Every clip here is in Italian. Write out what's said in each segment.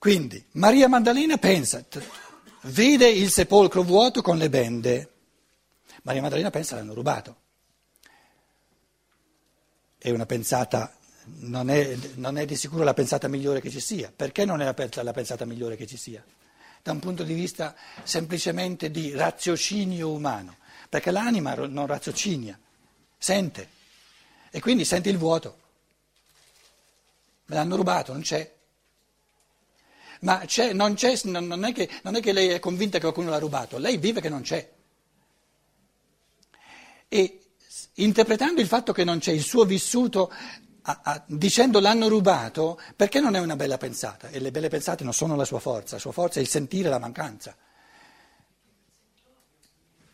Quindi Maria Maddalena pensa, vede il sepolcro vuoto con le bende. Maria Maddalena pensa l'hanno rubato. È una pensata, non è, non è, di sicuro la pensata migliore che ci sia. Perché non è la, la pensata migliore che ci sia? Da un punto di vista semplicemente di raziocinio umano, perché l'anima non raziocinia, sente, e quindi sente il vuoto. Me l'hanno rubato, non c'è. Ma c'è, non, c'è, non, è che, non è che lei è convinta che qualcuno l'ha rubato, lei vive che non c'è. E interpretando il fatto che non c'è il suo vissuto, a, a, dicendo l'hanno rubato, perché non è una bella pensata? E le belle pensate non sono la sua forza, la sua forza è il sentire la mancanza.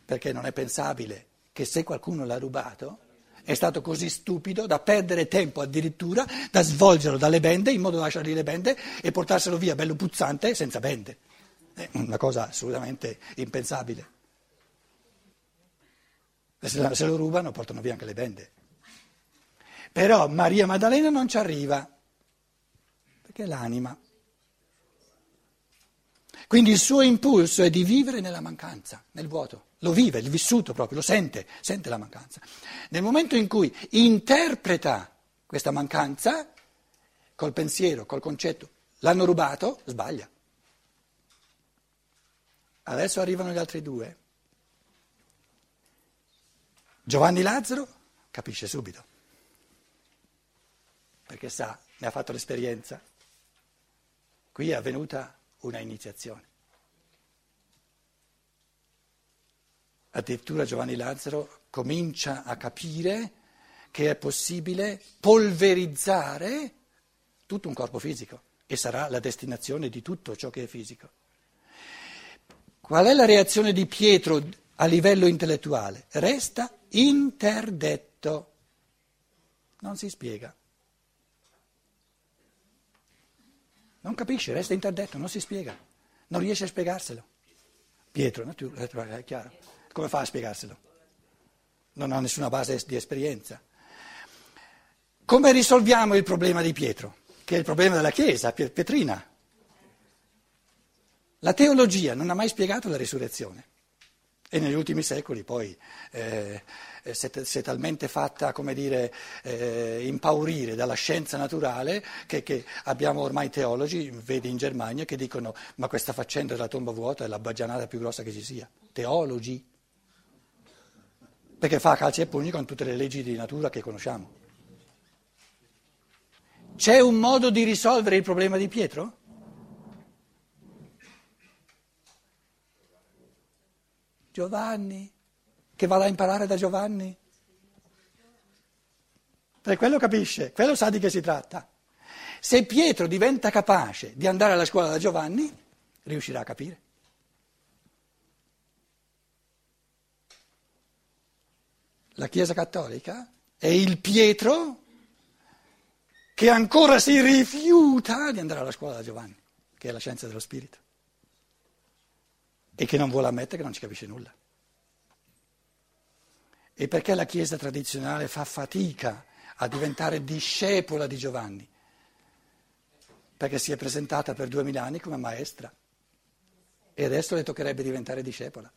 Perché non è pensabile che se qualcuno l'ha rubato, è stato così stupido da perdere tempo addirittura, da svolgerlo dalle bende in modo da lasciargli le bende e portarselo via bello puzzante senza bende. È una cosa assolutamente impensabile. Se lo rubano portano via anche le bende. Però Maria Maddalena non ci arriva, perché l'anima. Quindi il suo impulso è di vivere nella mancanza, nel vuoto lo vive, il vissuto proprio, lo sente, sente la mancanza. Nel momento in cui interpreta questa mancanza, col pensiero, col concetto, l'hanno rubato, sbaglia. Adesso arrivano gli altri due. Giovanni Lazzaro capisce subito, perché sa, ne ha fatto l'esperienza. Qui è avvenuta una iniziazione. addirittura Giovanni Lazzaro comincia a capire che è possibile polverizzare tutto un corpo fisico e sarà la destinazione di tutto ciò che è fisico. Qual è la reazione di Pietro a livello intellettuale? Resta interdetto, non si spiega. Non capisce, resta interdetto, non si spiega, non riesce a spiegarselo. Pietro, è chiaro. Come fa a spiegarselo? Non ha nessuna base di esperienza. Come risolviamo il problema di Pietro, che è il problema della Chiesa, Pietrina? La teologia non ha mai spiegato la risurrezione e negli ultimi secoli poi eh, è, si, è, talmente fatta, come dire, eh, impaurire dalla scienza naturale che, che, abbiamo ormai teologi, vedi in Germania, che dicono ma questa faccenda della tomba vuota è la baggianata più grossa che ci sia. Teologi perché fa calci e pugni con tutte le leggi di natura che conosciamo. C'è un modo di risolvere il problema di Pietro? Giovanni, che vada a imparare da Giovanni? Perché quello capisce, quello sa di che si tratta. Se Pietro diventa capace di andare alla scuola da Giovanni, riuscirà a capire. la Chiesa Cattolica è il Pietro che ancora si rifiuta di andare alla scuola da Giovanni, che è la scienza dello spirito, e che non vuole ammettere che non ci capisce nulla. E perché la Chiesa tradizionale fa fatica a diventare discepola di Giovanni? Perché si è presentata per duemila anni come maestra e adesso le toccherebbe diventare discepola.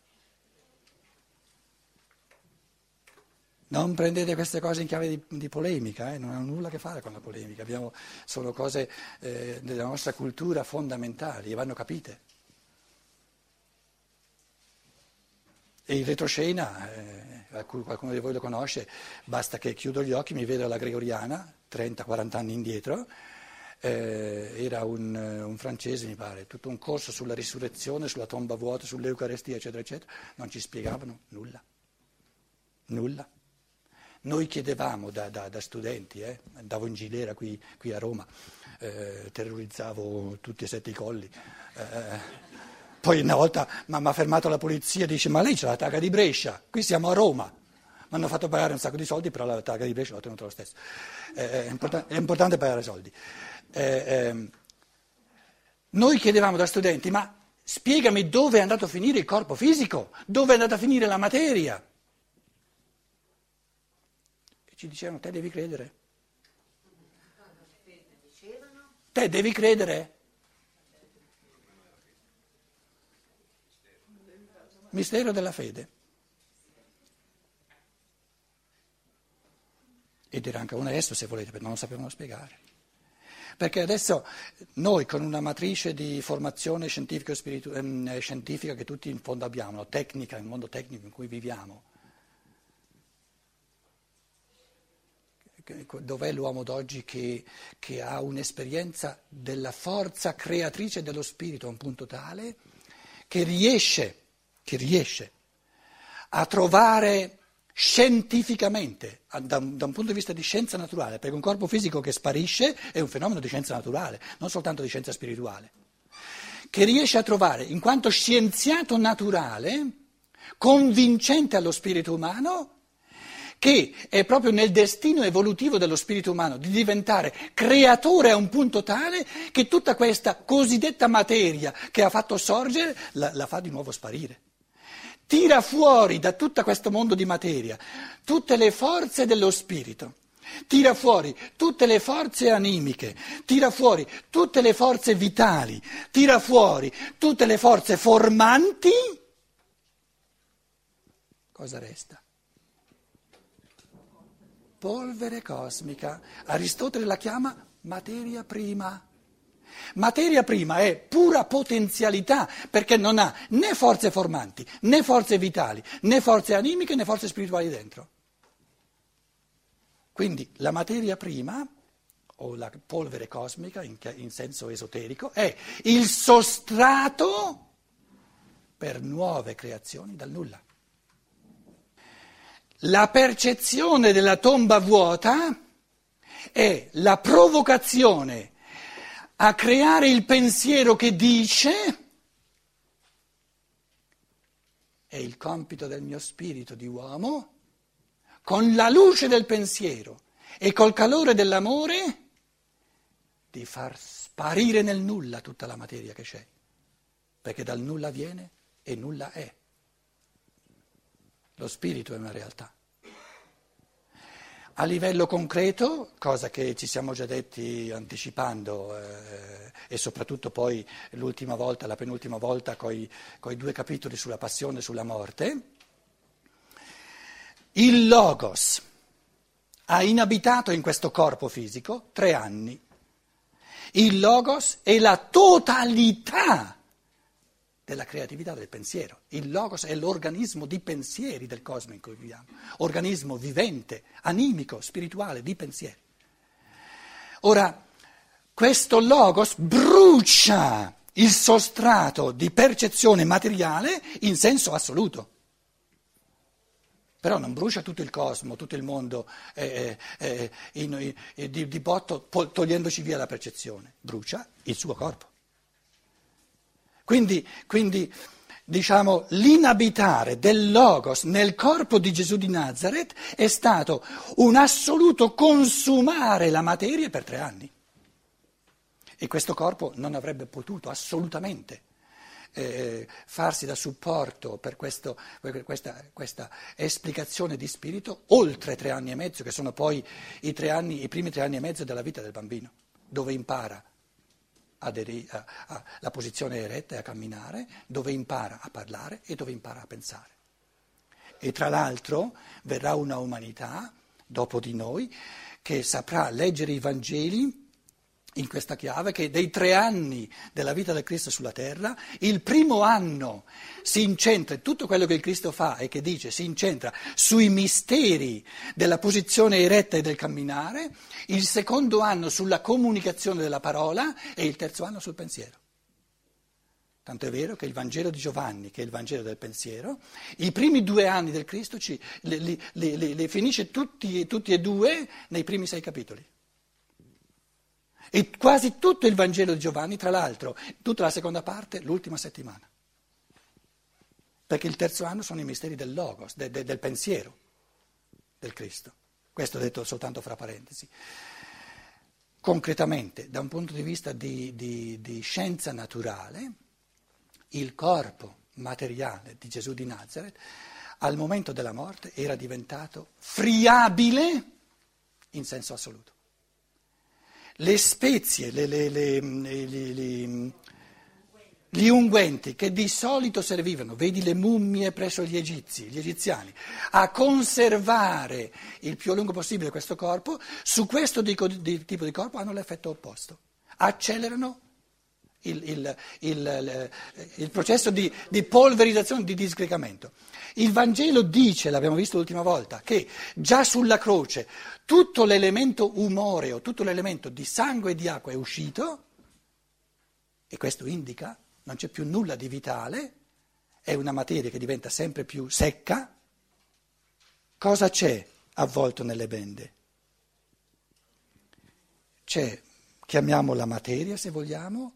Non prendete queste cose in chiave di, di polemica, eh? non hanno nulla a che fare con la polemica, Abbiamo, sono cose eh, della nostra cultura fondamentali e vanno capite. E il retroscena, eh, qualcuno di voi lo conosce, basta che chiudo gli occhi, mi vedo la Gregoriana, 30-40 anni indietro, eh, era un, un, francese mi pare, tutto un corso sulla risurrezione, sulla tomba vuota, sull'Eucarestia, eccetera, eccetera, non ci spiegavano nulla, nulla. Noi chiedevamo da, da, da studenti, eh, andavo in gilera qui, qui a Roma, eh, terrorizzavo tutti e sette i colli. Eh, poi una volta mi ha fermato la polizia e dice ma lei c'ha la targa di Brescia, qui siamo a Roma. Mi hanno fatto pagare un sacco di soldi, però la targa di Brescia l'ho tenuta lo stesso. Eh, è, import- è, importante pagare soldi. Eh, ehm, noi chiedevamo da studenti, ma spiegami dove è andato a finire il corpo fisico, dove è andata a finire la materia ci dicevano te devi credere. Te devi credere. Mistero della fede. E dirà anche onesto se volete, perché non lo sapevano spiegare. Perché adesso noi con una matrice di formazione ehm, scientifica che tutti in fondo abbiamo, tecnica, il mondo tecnico in cui viviamo, dov'è l'uomo d'oggi che, che, ha un'esperienza della forza creatrice dello spirito a un punto tale che riesce, che riesce a trovare scientificamente, da un, da un, punto di vista di scienza naturale, perché un corpo fisico che sparisce è un fenomeno di scienza naturale, non soltanto di scienza spirituale, che riesce a trovare, in quanto scienziato naturale, convincente allo spirito umano, che è proprio nel destino evolutivo dello spirito umano di diventare creatore a un punto tale che tutta questa cosiddetta materia che ha fatto sorgere la, la fa di nuovo sparire tira fuori da tutto questo mondo di materia tutte le forze dello spirito, tira fuori tutte le forze animiche, tira fuori tutte le forze vitali, tira fuori tutte le forze formanti, cosa resta? Polvere cosmica. Aristotele la chiama materia prima. Materia prima è pura potenzialità perché non ha né forze formanti, né forze vitali, né forze animiche, né forze spirituali dentro. Quindi la materia prima, o la polvere cosmica in, in senso esoterico, è il sostrato per nuove creazioni dal nulla. La percezione della tomba vuota è la provocazione a creare il pensiero che dice è il compito del mio spirito di uomo, con la luce del pensiero e col calore dell'amore, di far sparire nel nulla tutta la materia che c'è, perché dal nulla viene e nulla è. Lo spirito è una realtà. A livello concreto, cosa che ci siamo già detti anticipando eh, e soprattutto poi l'ultima volta, la penultima volta, con i due capitoli sulla passione e sulla morte, il Logos ha inabitato in questo corpo fisico tre anni. Il Logos è la totalità della creatività del pensiero. Il logos è l'organismo di pensieri del cosmo in cui viviamo, organismo vivente, animico, spirituale, di pensieri. Ora, questo logos brucia il sostrato di percezione materiale in senso assoluto. Però non brucia tutto il cosmo, tutto il mondo eh, eh, in, in, di, di botto togliendoci via la percezione, brucia il suo corpo. Quindi, quindi diciamo, l'inabitare del Logos nel corpo di Gesù di Nazareth è stato un assoluto consumare la materia per tre anni. E questo corpo non avrebbe potuto assolutamente eh, farsi da supporto per, questo, per questa, questa, esplicazione di spirito oltre tre anni e mezzo, che sono poi i, anni, i primi tre anni e mezzo della vita del bambino, dove impara la posizione eretta e a camminare, dove impara a parlare e dove impara a pensare. E tra l'altro verrà una umanità dopo di noi che saprà leggere i Vangeli in questa chiave che dei tre anni della vita del Cristo sulla terra, il primo anno si incentra, tutto quello che il Cristo fa e che dice si incentra sui misteri della posizione eretta e del camminare, il secondo anno sulla comunicazione della parola e il terzo anno sul pensiero. Tanto è vero che il Vangelo di Giovanni, che è il Vangelo del pensiero, i primi due anni del Cristo ci, le, le, le, le finisce tutti, tutti e due nei primi sei capitoli. E quasi tutto il Vangelo di Giovanni, tra l'altro, tutta la seconda parte, l'ultima settimana. Perché il terzo anno sono i misteri del logos, de, de, del pensiero del Cristo. Questo detto soltanto fra parentesi. Concretamente, da un punto di vista di, di, di scienza naturale, il corpo materiale di Gesù di Nazareth al momento della morte era diventato friabile in senso assoluto le spezie, le, le, le, gli unguenti che di solito servivano, vedi le mummie presso gli egizi, gli egiziani, a conservare il più a lungo possibile questo corpo, su questo tipo di corpo hanno l'effetto opposto, accelerano il, il, il, il processo di, di polverizzazione, di disgregamento. Il Vangelo dice, l'abbiamo visto l'ultima volta, che già sulla croce tutto l'elemento umoreo, tutto l'elemento di sangue e di acqua è uscito, e questo indica non c'è più nulla di vitale, è una materia che diventa sempre più secca. Cosa c'è avvolto nelle bende? C'è, chiamiamola materia se vogliamo,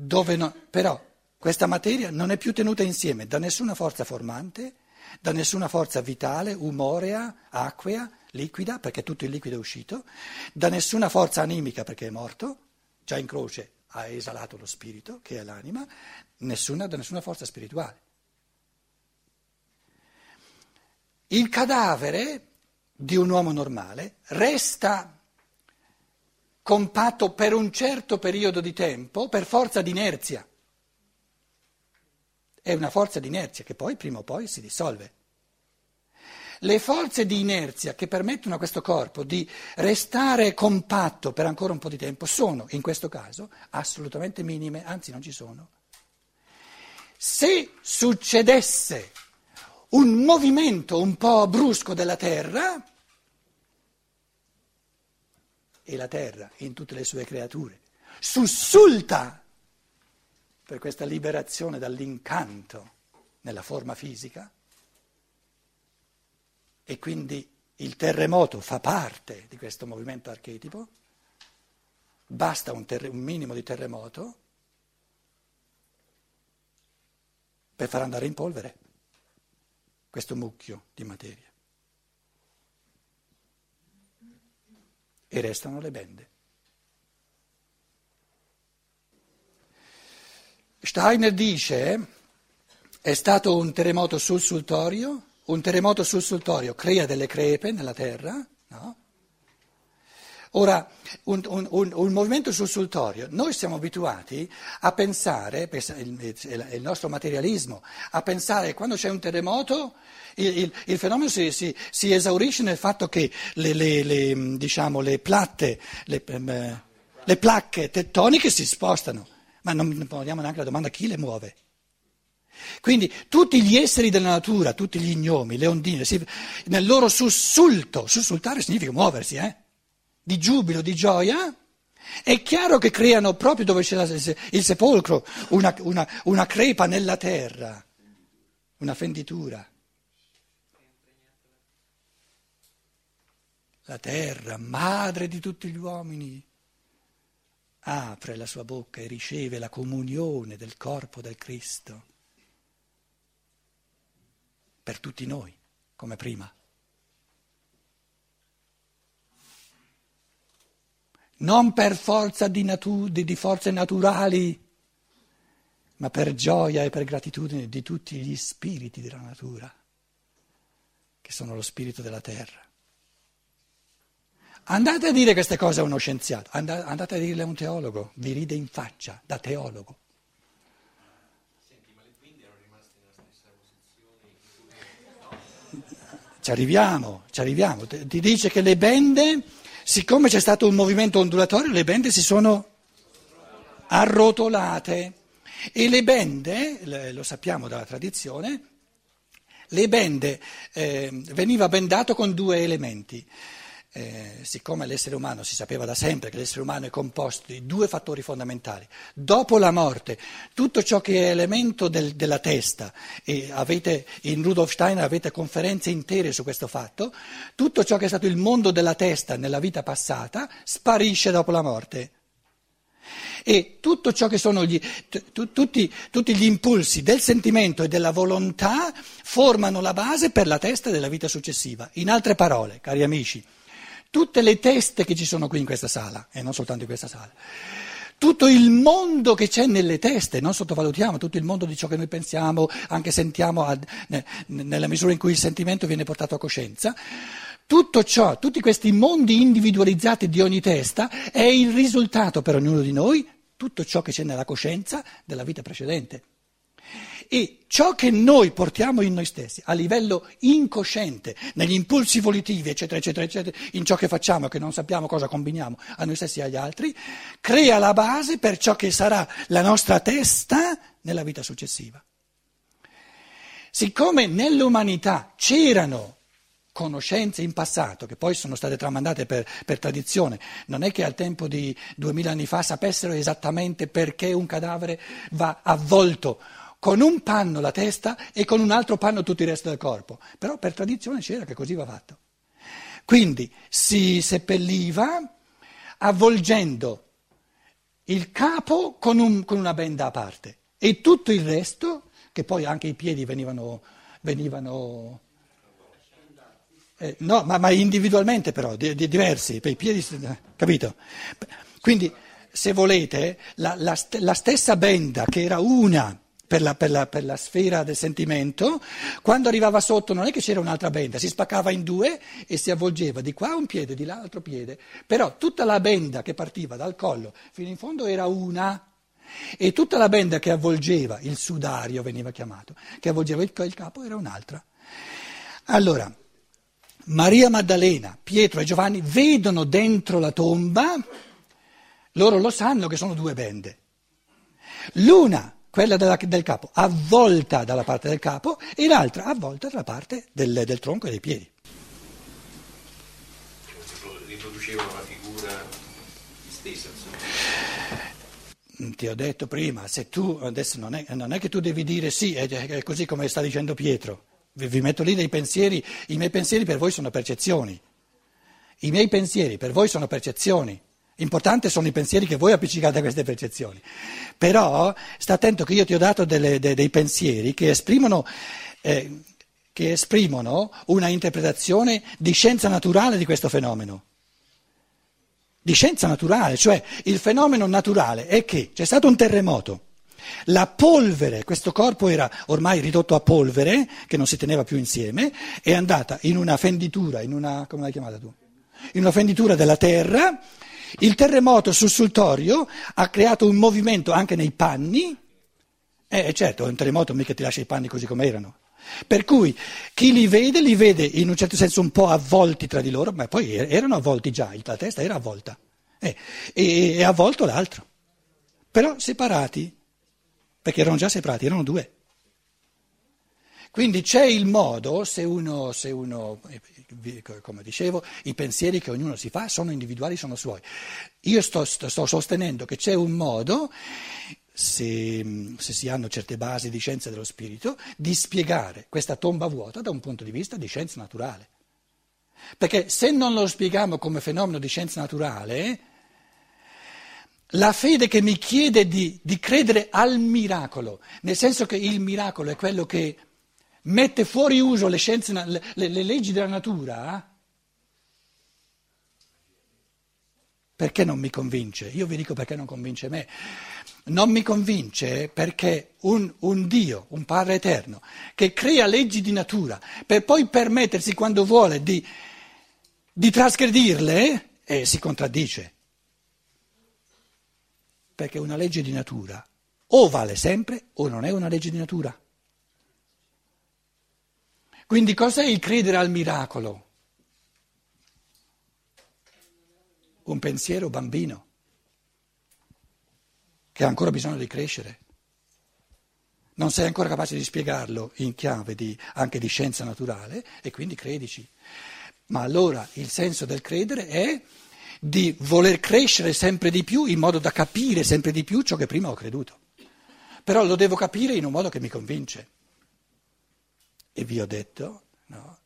dove no, però questa materia non è più tenuta insieme da nessuna forza formante, da nessuna forza vitale, umorea, acquea, liquida, perché tutto il liquido è uscito, da nessuna forza animica perché è morto, già in croce ha esalato lo spirito, che è l'anima, nessuna, da nessuna forza spirituale. Il cadavere di un uomo normale resta compatto per un certo periodo di tempo per forza di inerzia. È una forza di inerzia che poi prima o poi si dissolve. Le forze di inerzia che permettono a questo corpo di restare compatto per ancora un po' di tempo sono, in questo caso, assolutamente minime, anzi non ci sono. Se succedesse un movimento un po' brusco della Terra, e la Terra in tutte le sue creature sussulta per questa liberazione dall'incanto nella forma fisica, e quindi il terremoto fa parte di questo movimento archetipo, basta un, terre- un minimo di terremoto per far andare in polvere questo mucchio di materia. E restano le bende. Steiner dice è stato un terremoto sussultorio un terremoto sussultorio crea delle crepe nella terra, no? Ora, un, un, un, un, movimento sussultorio, noi siamo abituati a pensare, il, il nostro materialismo, a pensare che quando c'è un terremoto il, il, il fenomeno si, si, si, esaurisce nel fatto che le, le, le, diciamo, le, platte, ehm, le placche tettoniche si spostano, ma non poniamo neanche la domanda chi le muove. Quindi tutti gli esseri della natura, tutti gli gnomi, le ondine, nel loro sussulto, sussultare significa muoversi, eh? Di giubilo, di gioia, è chiaro che creano proprio dove c'è il sepolcro una, una, una crepa nella terra, una fenditura. La terra, madre di tutti gli uomini, apre la sua bocca e riceve la comunione del corpo del Cristo per tutti noi, come prima. Non per forza di, natu- di, forze naturali, ma per gioia e per gratitudine di tutti gli spiriti della natura, che sono lo spirito della terra. Andate a dire queste cose a uno scienziato, andate a dirle a un teologo, vi ride in faccia da teologo. Ci arriviamo, ci arriviamo. Ti dice che le bende, siccome c'è stato un movimento ondulatorio, le bende si sono arrotolate. E le bende, lo sappiamo dalla tradizione, le bende eh, veniva bendato con due elementi eh, siccome l'essere umano si sapeva da sempre che l'essere umano è composto di due fattori fondamentali, dopo la morte tutto ciò che è elemento del, della testa, e avete, in Rudolf Steiner avete conferenze intere su questo fatto, tutto ciò che è stato il mondo della testa nella vita passata sparisce dopo la morte. E tutto ciò che sono gli, t- tutti, tutti gli impulsi del sentimento e della volontà formano la base per la testa della vita successiva. In altre parole, cari amici, tutte le teste che ci sono qui in questa sala, e non soltanto in questa sala, tutto il mondo che c'è nelle teste, non sottovalutiamo tutto il mondo di ciò che noi pensiamo, anche sentiamo ad, ne, nella misura in cui il sentimento viene portato a coscienza, tutto ciò, tutti questi mondi individualizzati di ogni testa è il risultato per ognuno di noi tutto ciò che c'è nella coscienza della vita precedente. E ciò che noi portiamo in noi stessi a livello incosciente, negli impulsi volitivi, eccetera, eccetera, eccetera, in ciò che facciamo, che non sappiamo cosa combiniamo a noi stessi e agli altri, crea la base per ciò che sarà la nostra testa nella vita successiva. Siccome nell'umanità c'erano conoscenze in passato che poi sono state tramandate per, per, tradizione, non è che al tempo di duemila anni fa sapessero esattamente perché un cadavere va avvolto con un panno la testa e con un altro panno tutto il resto del corpo. Però per tradizione c'era che così va fatto. Quindi si seppelliva avvolgendo il capo con, un, con una benda a parte e tutto il resto, che poi anche i piedi venivano, venivano eh, no, ma, ma, individualmente però, di, di diversi, per i piedi, capito? Quindi, se volete, la, la, la stessa benda che era una per la, per, la, per la, sfera del sentimento, quando arrivava sotto non è che c'era un'altra benda, si spaccava in due e si avvolgeva di qua un piede, di là l'altro piede, però tutta la benda che partiva dal collo fino in fondo era una e tutta la benda che avvolgeva, il sudario veniva chiamato, che avvolgeva il, il capo era un'altra. Allora, Maria Maddalena, Pietro e Giovanni vedono dentro la tomba, loro lo sanno che sono due bende. L'una quella della, del capo, avvolta dalla parte del capo e l'altra avvolta dalla parte del, del tronco e dei piedi. Riproducevano la figura stessa. Ti ho detto prima, se tu adesso non è, non è che tu devi dire sì, è, è così come sta dicendo Pietro. Vi, vi metto lì dei pensieri, i miei pensieri per voi sono percezioni. I miei pensieri per voi sono percezioni. Importanti sono i pensieri che voi appiccicate a queste percezioni. Però sta attento che io ti ho dato delle, de, dei pensieri che esprimono, eh, che esprimono una interpretazione di scienza naturale di questo fenomeno. Di scienza naturale, cioè il fenomeno naturale è che c'è stato un terremoto. La polvere, questo corpo era ormai ridotto a polvere, che non si teneva più insieme, è andata in una fenditura, in una, come l'hai chiamata tu? In una fenditura della terra, il terremoto sussultorio ha creato un movimento anche nei panni, eh certo, un terremoto mica ti lascia i panni così come erano. Per cui chi li vede, li vede in un certo senso un po' avvolti tra di loro, ma poi er-, erano avvolti già, la testa era avvolta, eh, e, e avvolto l'altro. Però separati, perché erano già separati, erano due. Quindi c'è il modo, se uno, se uno, come dicevo, i pensieri che ognuno si fa sono individuali, sono suoi. Io sto, sto sostenendo che c'è un modo, se, se, si hanno certe basi di scienza dello spirito, di spiegare questa tomba vuota da un punto di vista di scienza naturale. Perché se non lo spieghiamo come fenomeno di scienza naturale, la fede che mi chiede di, di credere al miracolo, nel senso che il miracolo è quello che mette fuori uso le, scienze, le, le, le leggi della natura, perché non mi convince? Io vi dico perché non convince me. Non mi convince perché un, un, Dio, un Padre eterno, che crea leggi di natura per poi permettersi quando vuole di, di trasgredirle, eh, si contraddice. Perché una legge di natura o vale sempre o non è una legge di natura. Quindi cos'è il credere al miracolo? Un pensiero bambino che ha ancora bisogno di crescere. Non sei ancora capace di spiegarlo in chiave di, anche di scienza naturale e quindi credici. Ma allora il senso del credere è di voler crescere sempre di più in modo da capire sempre di più ciò che prima ho creduto. Però lo devo capire in un modo che mi convince. E vi ho detto, no,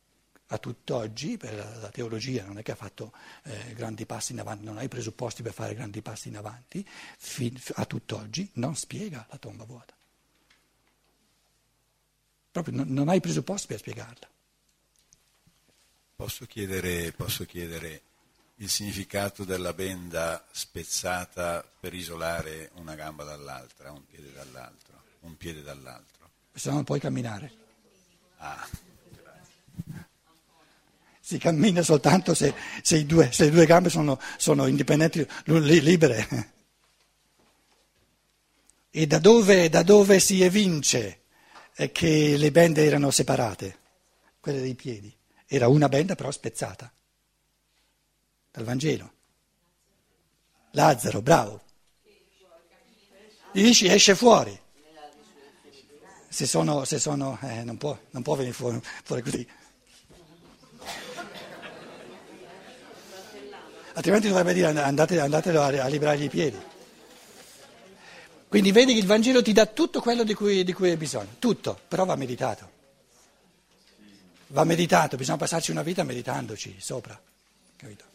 a tutt'oggi, per la teologia non è che ha fatto eh, grandi passi in avanti, non ha i presupposti per fare grandi passi in avanti, fin, a tutt'oggi non spiega la tomba vuota. Proprio non, non ha i presupposti per spiegarla. Posso chiedere, posso chiedere il significato della benda spezzata per isolare una gamba dall'altra, un piede dall'altro, un piede dall'altro? Se no non puoi camminare. Ah, Si cammina soltanto se, se, due, se le due gambe sono, sono indipendenti, libere. E da dove, da dove si evince che le bende erano separate? Quelle dei piedi. Era una benda però spezzata dal Vangelo. Lazzaro, bravo. Gli dici esce fuori. Se sono, se sono eh, non, può, non può venire fuori, fuori così. Altrimenti dovrebbe dire andate, andatelo a, a liberargli i piedi. Quindi vedi che il Vangelo ti dà tutto quello di cui, di cui hai bisogno, tutto, però va meditato. Va meditato, bisogna passarci una vita meditandoci sopra, capito?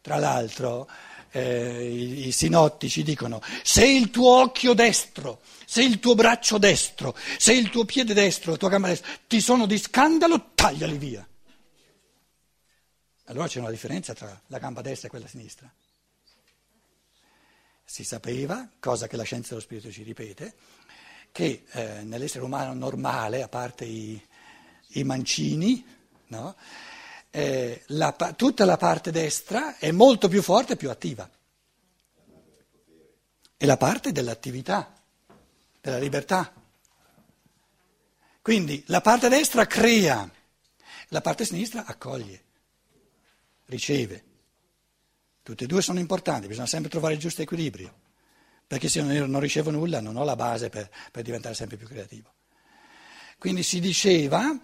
Tra l'altro eh, i, i sinottici dicono se il tuo occhio destro, se il tuo braccio destro, se il tuo piede destro, la tua gamba destra ti sono di scandalo, tagliali via. Allora c'è una differenza tra la gamba destra e quella sinistra. Si sapeva, cosa che la scienza dello spirito ci ripete, che eh, nell'essere umano normale, a parte i, i mancini, no? Eh, la, tutta la parte destra è molto più forte e più attiva. È la parte dell'attività, della libertà. Quindi la parte destra crea, la parte sinistra accoglie, riceve. Tutte e due sono importanti, bisogna sempre trovare il giusto equilibrio, perché se non ricevo nulla non ho la base per, per diventare sempre più creativo. Quindi si diceva,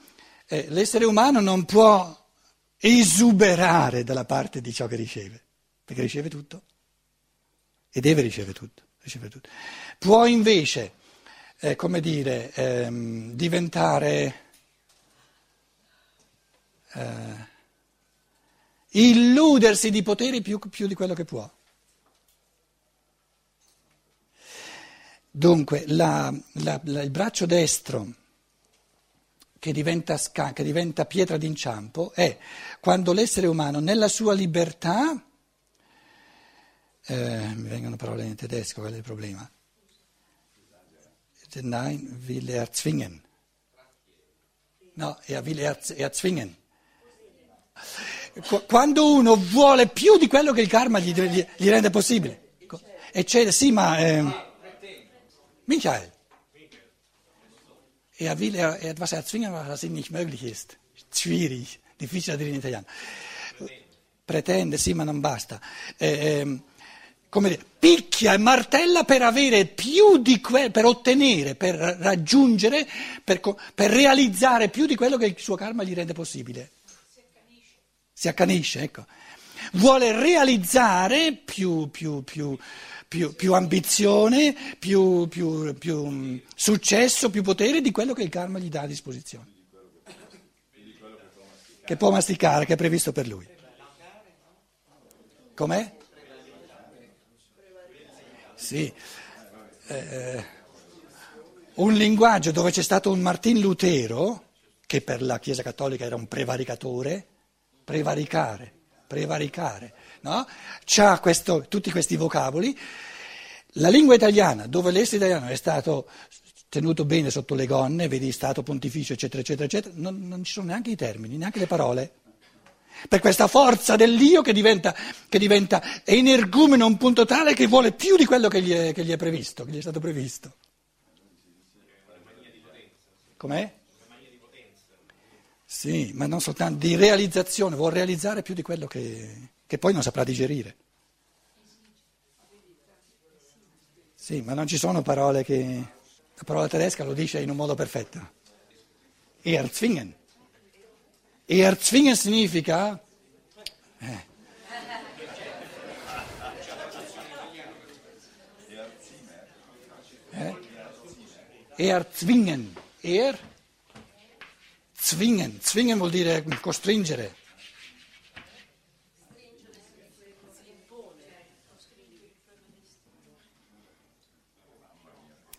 eh, l'essere umano non può esuberare dalla parte di ciò che riceve, perché riceve tutto e deve ricevere tutto. Riceve tutto. Può invece, eh, come dire, ehm, diventare eh, illudersi di poteri più, più di quello che può. Dunque, la, la, la, il braccio destro che diventa, sca- che diventa pietra d'inciampo è quando l'essere umano nella sua libertà, eh, mi vengono parole in tedesco, qual è il problema? Nein, will er zwingen. No, er will er, er zwingen. Quando uno vuole più di quello che il karma gli, gli, gli rende possibile. E c'è, sì, ma... Eh, Michael. Er will etwas erzwingen, was ihm nicht möglich ist. Schwierig, difficile da dire in italiano. Pretende, sì, ma non basta. Eh, eh, come dire, picchia e martella per avere più di quello, per ottenere, per raggiungere, per, per, realizzare più di quello che il suo karma gli rende possibile. Si accanisce. Si accanisce, ecco. Vuole realizzare più, più, più più, più ambizione, più, più, più, mm, successo, più potere di quello che il karma gli dà a disposizione. Che può masticare, che è previsto per lui. Com'è? Sì. Eh, un linguaggio dove c'è stato un Martin Lutero, che per la Chiesa Cattolica era un prevaricatore, prevaricare, prevaricare no? ha tutti questi vocaboli. La lingua italiana, dove l'essere italiano è stato tenuto bene sotto le gonne, vedi Stato Pontificio, eccetera, eccetera, eccetera, non, non ci sono neanche i termini, neanche le parole. Per questa forza dell'io che diventa, che diventa energumeno a un punto tale che vuole più di quello che gli, è, che gli è previsto, che gli è stato previsto. Com'è? Sì, ma non soltanto di realizzazione, vuole realizzare più di quello che che poi non saprà digerire. Sì, ma non ci sono parole che... La parola tedesca lo dice in un modo perfetto. Erzwingen. Erzwingen significa... Eh. Eh? Erzwingen. Er? Zwingen. Zwingen vuol dire costringere.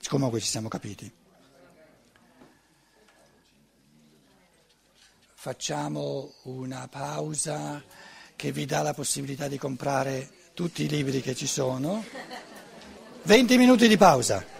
Comunque ci siamo capiti. Facciamo una pausa che vi dà la possibilità di comprare tutti i libri che ci sono. 20 minuti di pausa.